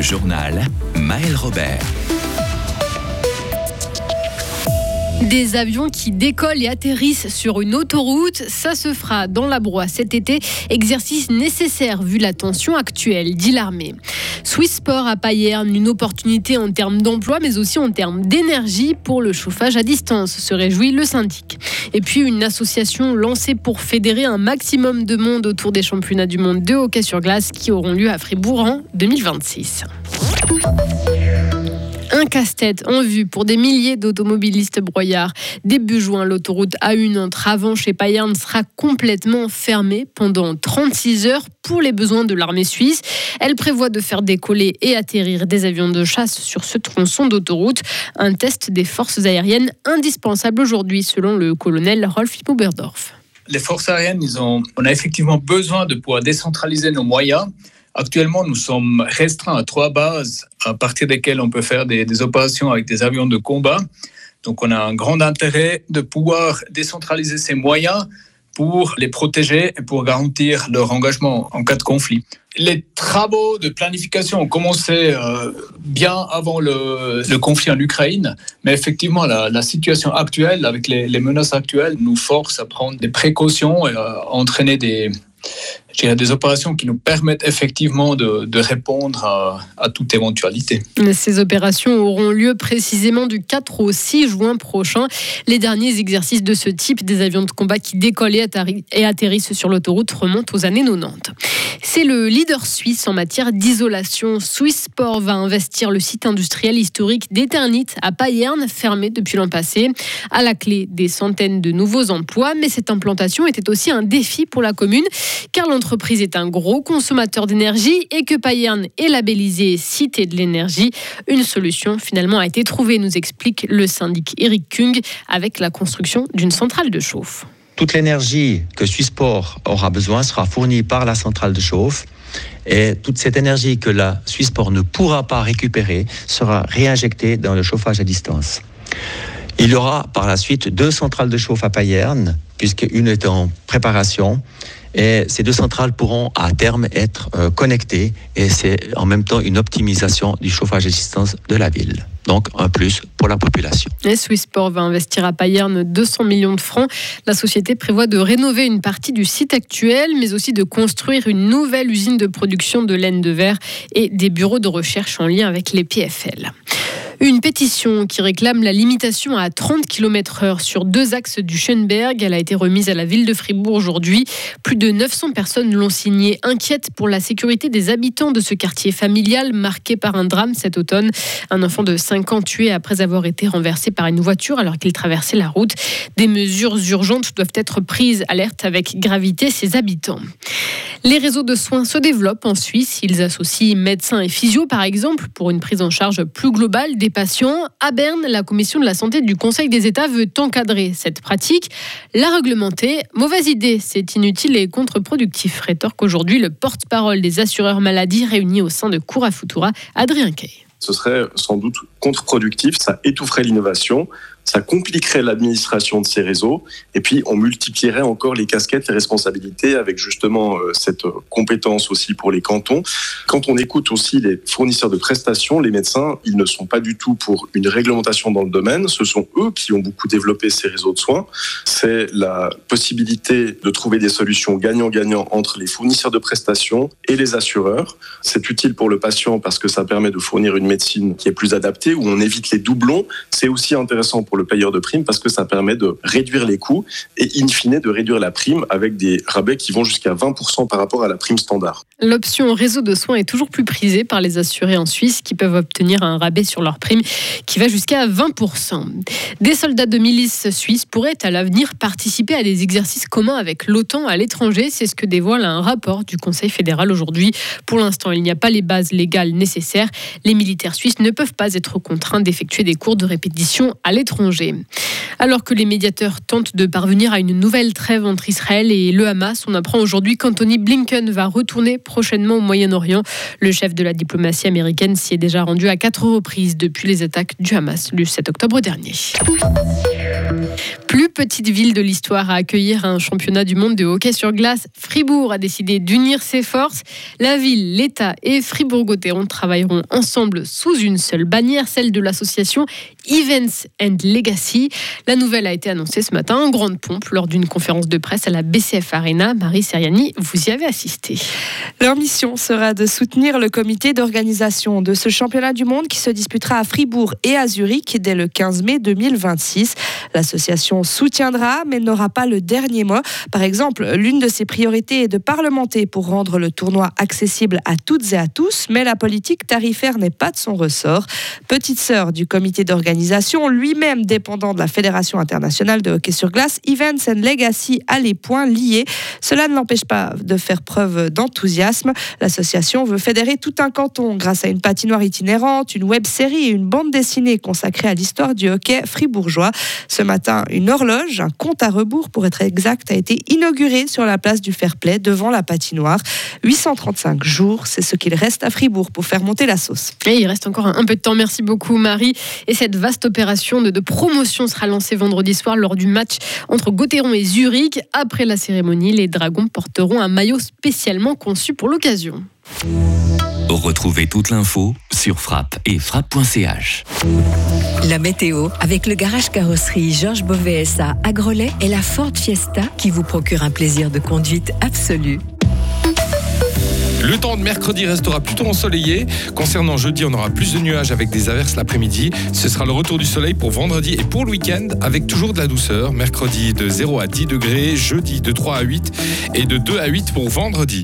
Le journal Maël Robert. Des avions qui décollent et atterrissent sur une autoroute, ça se fera dans la broie cet été. Exercice nécessaire vu la tension actuelle, dit l'armée. Swissport à Payerne, une opportunité en termes d'emploi, mais aussi en termes d'énergie pour le chauffage à distance, se réjouit le syndic. Et puis une association lancée pour fédérer un maximum de monde autour des championnats du monde de hockey sur glace qui auront lieu à Fribourg en 2026 un casse-tête en vue pour des milliers d'automobilistes broyards. Début juin, l'autoroute A1 entre Avanches et Payerne sera complètement fermée pendant 36 heures pour les besoins de l'armée suisse. Elle prévoit de faire décoller et atterrir des avions de chasse sur ce tronçon d'autoroute. Un test des forces aériennes indispensable aujourd'hui, selon le colonel Rolf Muberdorf. Les forces aériennes, ils ont, on a effectivement besoin de pouvoir décentraliser nos moyens Actuellement, nous sommes restreints à trois bases à partir desquelles on peut faire des, opérations avec des avions de combat. Donc on a un grand intérêt de pouvoir décentraliser ces moyens pour les protéger et pour garantir leur engagement en cas de conflit. Les travaux de planification ont commencé euh, bien avant le, conflit en Ukraine, mais effectivement, la, situation actuelle, avec les, menaces actuelles, nous force à prendre des précautions et à entraîner des, a des opérations qui nous permettent effectivement de, répondre à, toute éventualité. Ces opérations auront lieu précisément du 4 au 6 juin prochain. Les derniers exercices de ce type, des avions de combat qui décollent et atterrissent sur l'autoroute, remontent aux années 90. C'est le leader suisse en matière d'isolation. Swissport va investir le site industriel historique d'Eternit à Payerne, fermé depuis l'an passé. À la clé, des centaines de nouveaux emplois, mais cette implantation était aussi un défi pour la commune, car l'entreprise est un gros consommateur d'énergie et que Payerne est labellisé Cité de l'énergie. Une solution finalement a été trouvée, nous explique le syndic Eric Kung, avec la construction d'une centrale de chauffe. Toute l'énergie que Swissport aura besoin sera fournie par la centrale de chauffe. Et toute cette énergie que la Swissport ne pourra pas récupérer sera réinjectée dans le chauffage à distance. Il y aura par la suite deux centrales de chauffe à Payerne, puisqu'une est en préparation et ces deux centrales pourront à terme être euh, connectées et c'est en même temps une optimisation du chauffage à de la ville. Donc un plus pour la population. Et Swissport va investir à Payerne 200 millions de francs. La société prévoit de rénover une partie du site actuel, mais aussi de construire une nouvelle usine de production de laine de verre et des bureaux de recherche en lien avec les PFL. Une pétition qui réclame la limitation à 30 km/h sur deux axes du Schönberg. Elle a été remise à la ville de Fribourg aujourd'hui. Plus de 900 personnes l'ont signée, inquiètes pour la sécurité des habitants de ce quartier familial marqué par un drame cet automne. Un enfant de 5 ans tué après avoir été renversé par une voiture alors qu'il traversait la route. Des mesures urgentes doivent être prises, alerte avec gravité ses habitants. Les réseaux de soins se développent en Suisse. Ils associent médecins et physio, par exemple, pour une prise en charge plus globale des patients. À Berne, la commission de la santé du Conseil des États veut encadrer cette pratique. La réglementer, mauvaise idée, c'est inutile et contre-productif, rétorque aujourd'hui le porte-parole des assureurs maladies réunis au sein de Coura Futura, Adrien Kay. Ce serait sans doute contre-productif, ça étoufferait l'innovation, ça compliquerait l'administration de ces réseaux et puis on multiplierait encore les casquettes, les responsabilités avec justement euh, cette compétence aussi pour les cantons. Quand on écoute aussi les fournisseurs de prestations, les médecins, ils ne sont pas du tout pour une réglementation dans le domaine, ce sont eux qui ont beaucoup développé ces réseaux de soins. C'est la possibilité de trouver des solutions gagnant-gagnant entre les fournisseurs de prestations et les assureurs. C'est utile pour le patient parce que ça permet de fournir une médecine qui est plus adaptée, où on évite les doublons. C'est aussi intéressant pour le payeur de prime parce que ça permet de réduire les coûts et in fine de réduire la prime avec des rabais qui vont jusqu'à 20% par rapport à la prime standard. L'option réseau de soins est toujours plus prisée par les assurés en Suisse qui peuvent obtenir un rabais sur leur prime qui va jusqu'à 20%. Des soldats de milice suisses pourraient à l'avenir participer à des exercices communs avec l'OTAN à l'étranger. C'est ce que dévoile un rapport du Conseil fédéral aujourd'hui. Pour l'instant, il n'y a pas les bases légales nécessaires. Les militaires suisses ne peuvent pas être contraints d'effectuer des cours de répétition à l'étranger l'étranger. Alors que les médiateurs tentent de parvenir à une nouvelle trêve entre Israël et le Hamas, on apprend aujourd'hui qu'Anthony Blinken va retourner prochainement au Moyen-Orient. Le chef de la diplomatie américaine s'y est déjà rendu à quatre reprises depuis les attaques du Hamas le 7 octobre dernier. Plus petite ville de l'histoire à accueillir un championnat du monde de hockey sur glace, Fribourg a décidé d'unir ses forces. La ville, l'État et Fribourg-Gotteron travailleront ensemble sous une seule bannière, celle de l'association Events and Legacy. La nouvelle a été annoncée ce matin en grande pompe lors d'une conférence de presse à la BCF Arena. Marie Seriani, vous y avez assisté. Leur mission sera de soutenir le comité d'organisation de ce championnat du monde qui se disputera à Fribourg et à Zurich dès le 15 mai 2026. L'association soutiendra mais n'aura pas le dernier mot. Par exemple, l'une de ses priorités est de parlementer pour rendre le tournoi accessible à toutes et à tous, mais la politique tarifaire n'est pas de son ressort. Petite sœur du comité d'organisation, lui-même dépendant de la Fédération internationale de hockey sur glace, Events and Legacy a les points liés. Cela ne l'empêche pas de faire preuve d'enthousiasme. L'association veut fédérer tout un canton grâce à une patinoire itinérante, une web série et une bande dessinée consacrée à l'histoire du hockey fribourgeois. Ce matin, une horloge, un compte à rebours pour être exact, a été inaugurée sur la place du Fair Play devant la patinoire. 835 jours, c'est ce qu'il reste à Fribourg pour faire monter la sauce. Et il reste encore un peu de temps. Merci beaucoup Marie. Et cette vaste opération de, de promotion sera lancée vendredi soir lors du match entre Gauthieron et Zurich. Après la cérémonie, les Dragons porteront un maillot spécialement conçu pour l'occasion. Retrouvez toute l'info sur frappe et frappe.ch. La météo avec le garage carrosserie Georges Beauvais SA à Grelais et la Ford Fiesta qui vous procure un plaisir de conduite absolu. Le temps de mercredi restera plutôt ensoleillé. Concernant jeudi, on aura plus de nuages avec des averses l'après-midi. Ce sera le retour du soleil pour vendredi et pour le week-end avec toujours de la douceur. Mercredi de 0 à 10 degrés, jeudi de 3 à 8 et de 2 à 8 pour vendredi.